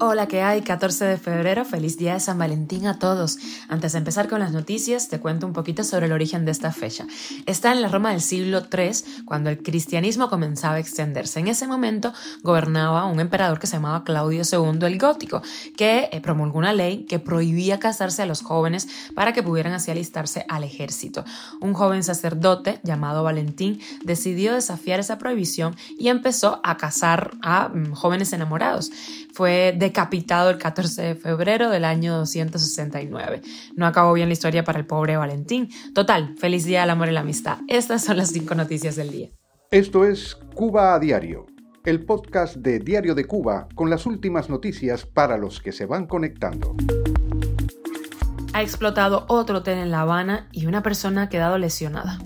Hola, ¿qué hay? 14 de febrero, feliz día de San Valentín a todos. Antes de empezar con las noticias, te cuento un poquito sobre el origen de esta fecha. Está en la Roma del siglo III, cuando el cristianismo comenzaba a extenderse. En ese momento gobernaba un emperador que se llamaba Claudio II el Gótico, que eh, promulgó una ley que prohibía casarse a los jóvenes para que pudieran así alistarse al ejército. Un joven sacerdote llamado Valentín decidió desafiar esa prohibición y empezó a casar a mm, jóvenes enamorados fue decapitado el 14 de febrero del año 269. No acabó bien la historia para el pobre Valentín. Total, feliz día del amor y la amistad. Estas son las cinco noticias del día. Esto es Cuba a Diario, el podcast de Diario de Cuba con las últimas noticias para los que se van conectando. Ha explotado otro tren en La Habana y una persona ha quedado lesionada.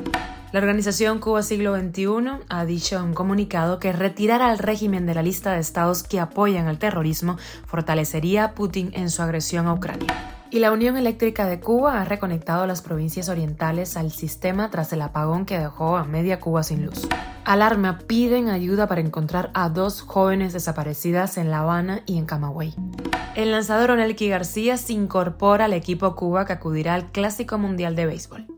La organización Cuba Siglo XXI ha dicho en un comunicado que retirar al régimen de la lista de estados que apoyan al terrorismo fortalecería a Putin en su agresión a Ucrania. Y la Unión Eléctrica de Cuba ha reconectado las provincias orientales al sistema tras el apagón que dejó a media Cuba sin luz. Alarma piden ayuda para encontrar a dos jóvenes desaparecidas en La Habana y en Camagüey. El lanzador Onelki García se incorpora al equipo Cuba que acudirá al Clásico Mundial de Béisbol.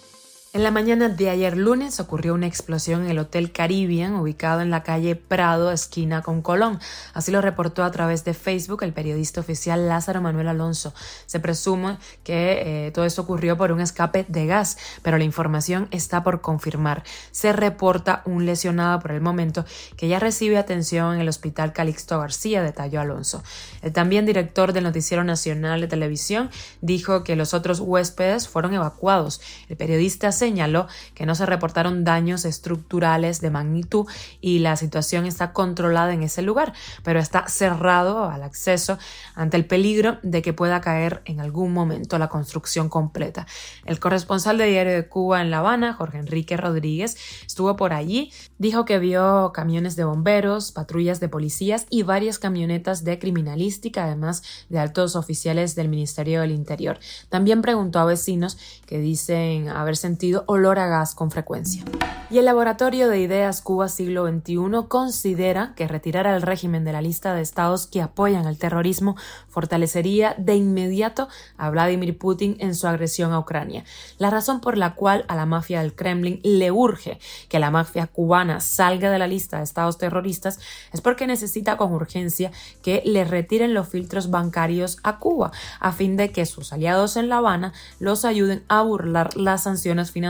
En la mañana de ayer lunes ocurrió una explosión en el Hotel Caribbean ubicado en la calle Prado, esquina con Colón. Así lo reportó a través de Facebook el periodista oficial Lázaro Manuel Alonso. Se presume que eh, todo esto ocurrió por un escape de gas, pero la información está por confirmar. Se reporta un lesionado por el momento que ya recibe atención en el Hospital Calixto García, detalló Alonso. El también director del Noticiero Nacional de Televisión dijo que los otros huéspedes fueron evacuados. El periodista señaló que no se reportaron daños estructurales de magnitud y la situación está controlada en ese lugar, pero está cerrado al acceso ante el peligro de que pueda caer en algún momento la construcción completa. El corresponsal de Diario de Cuba en La Habana, Jorge Enrique Rodríguez, estuvo por allí, dijo que vio camiones de bomberos, patrullas de policías y varias camionetas de criminalística, además de altos oficiales del Ministerio del Interior. También preguntó a vecinos que dicen haber sentido olor a gas con frecuencia. Y el Laboratorio de Ideas Cuba Siglo XXI considera que retirar al régimen de la lista de estados que apoyan el terrorismo fortalecería de inmediato a Vladimir Putin en su agresión a Ucrania. La razón por la cual a la mafia del Kremlin le urge que la mafia cubana salga de la lista de estados terroristas es porque necesita con urgencia que le retiren los filtros bancarios a Cuba, a fin de que sus aliados en La Habana los ayuden a burlar las sanciones financieras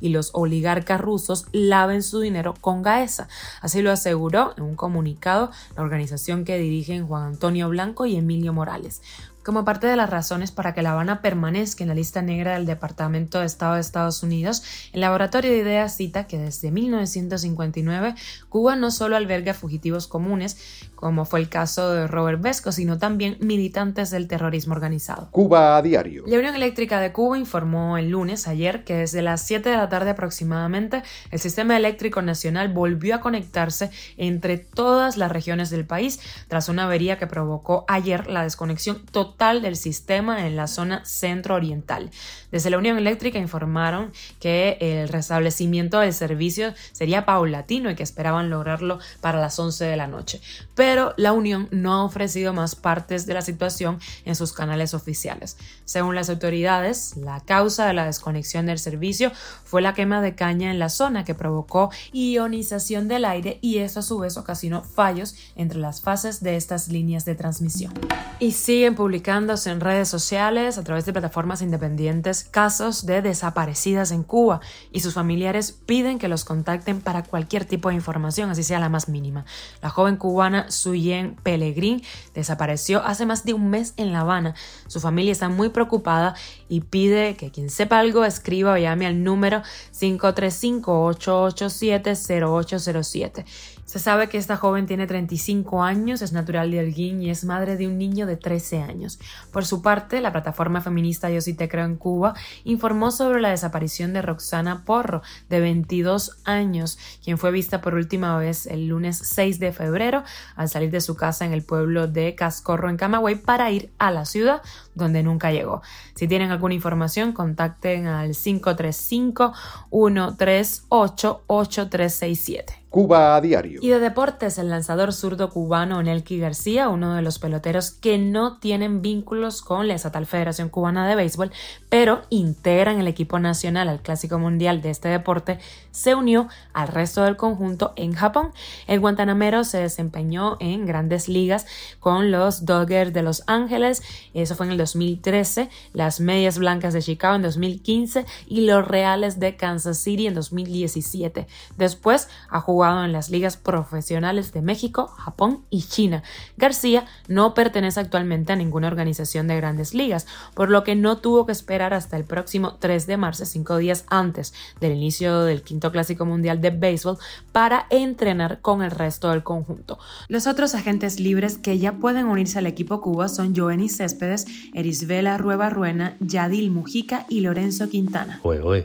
y los oligarcas rusos laven su dinero con Gaesa. Así lo aseguró en un comunicado la organización que dirigen Juan Antonio Blanco y Emilio Morales. Como parte de las razones para que La Habana permanezca en la lista negra del Departamento de Estado de Estados Unidos, el Laboratorio de Ideas cita que desde 1959 Cuba no solo alberga fugitivos comunes, como fue el caso de Robert Vesco, sino también militantes del terrorismo organizado. Cuba a diario. La Unión Eléctrica de Cuba informó el lunes, ayer, que desde las 7 de la tarde aproximadamente, el sistema eléctrico nacional volvió a conectarse entre todas las regiones del país tras una avería que provocó ayer la desconexión total del sistema en la zona centro-oriental. Desde la Unión Eléctrica informaron que el restablecimiento del servicio sería paulatino y que esperaban lograrlo para las 11 de la noche pero la Unión no ha ofrecido más partes de la situación en sus canales oficiales. Según las autoridades, la causa de la desconexión del servicio fue la quema de caña en la zona que provocó ionización del aire y eso a su vez ocasionó fallos entre las fases de estas líneas de transmisión. Y siguen en redes sociales a través de plataformas independientes casos de desaparecidas en Cuba y sus familiares piden que los contacten para cualquier tipo de información, así sea la más mínima. La joven cubana Suyen Pellegrin desapareció hace más de un mes en La Habana. Su familia está muy preocupada y pide que quien sepa algo escriba o llame al número 535-887-0807. Se sabe que esta joven tiene 35 años, es natural de Alguín y es madre de un niño de 13 años. Por su parte, la plataforma feminista Yo sí te creo en Cuba informó sobre la desaparición de Roxana Porro, de 22 años, quien fue vista por última vez el lunes 6 de febrero al salir de su casa en el pueblo de Cascorro en Camagüey para ir a la ciudad donde nunca llegó. Si tienen alguna información, contacten al 535 138 8367. Cuba a diario. Y de deportes, el lanzador zurdo cubano Nelky García, uno de los peloteros que no tienen vínculos con la estatal Federación Cubana de Béisbol, pero integran el equipo nacional al Clásico Mundial de este deporte, se unió al resto del conjunto en Japón. El guantanamero se desempeñó en grandes ligas con los Dodgers de Los Ángeles, eso fue en el 2013, las Medias Blancas de Chicago en 2015 y los Reales de Kansas City en 2017. Después ha jugado en las ligas profesionales de México, Japón y China. García no pertenece actualmente a ninguna organización de grandes ligas, por lo que no tuvo que esperar hasta el próximo 3 de marzo, cinco días antes del inicio del quinto clásico mundial de béisbol, para entrenar con el resto del conjunto. Los otros agentes libres que ya pueden unirse al equipo Cuba son Joenny Céspedes, Erisbela Rueva Ruena, Yadil Mujica y Lorenzo Quintana.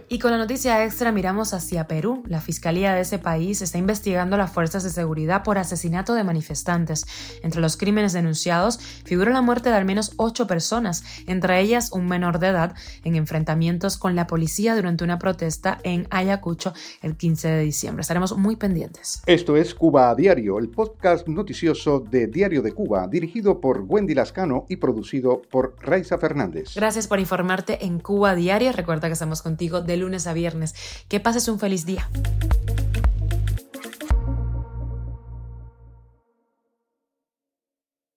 Y con la noticia extra miramos hacia Perú. La fiscalía de ese país está investigando las fuerzas de seguridad por asesinato de manifestantes. Entre los crímenes denunciados figura la muerte de al menos ocho personas, entre ellas un menor de edad, en enfrentamientos con la policía durante una protesta en Ayacucho el 15 de diciembre. Estaremos muy pendientes. Esto es Cuba a Diario, el podcast noticioso de Diario de Cuba, dirigido por Wendy Lascano y producido por Raiza Fernández. Gracias por informarte en Cuba a Diario. Recuerda que estamos contigo de lunes a viernes. Que pases un feliz día.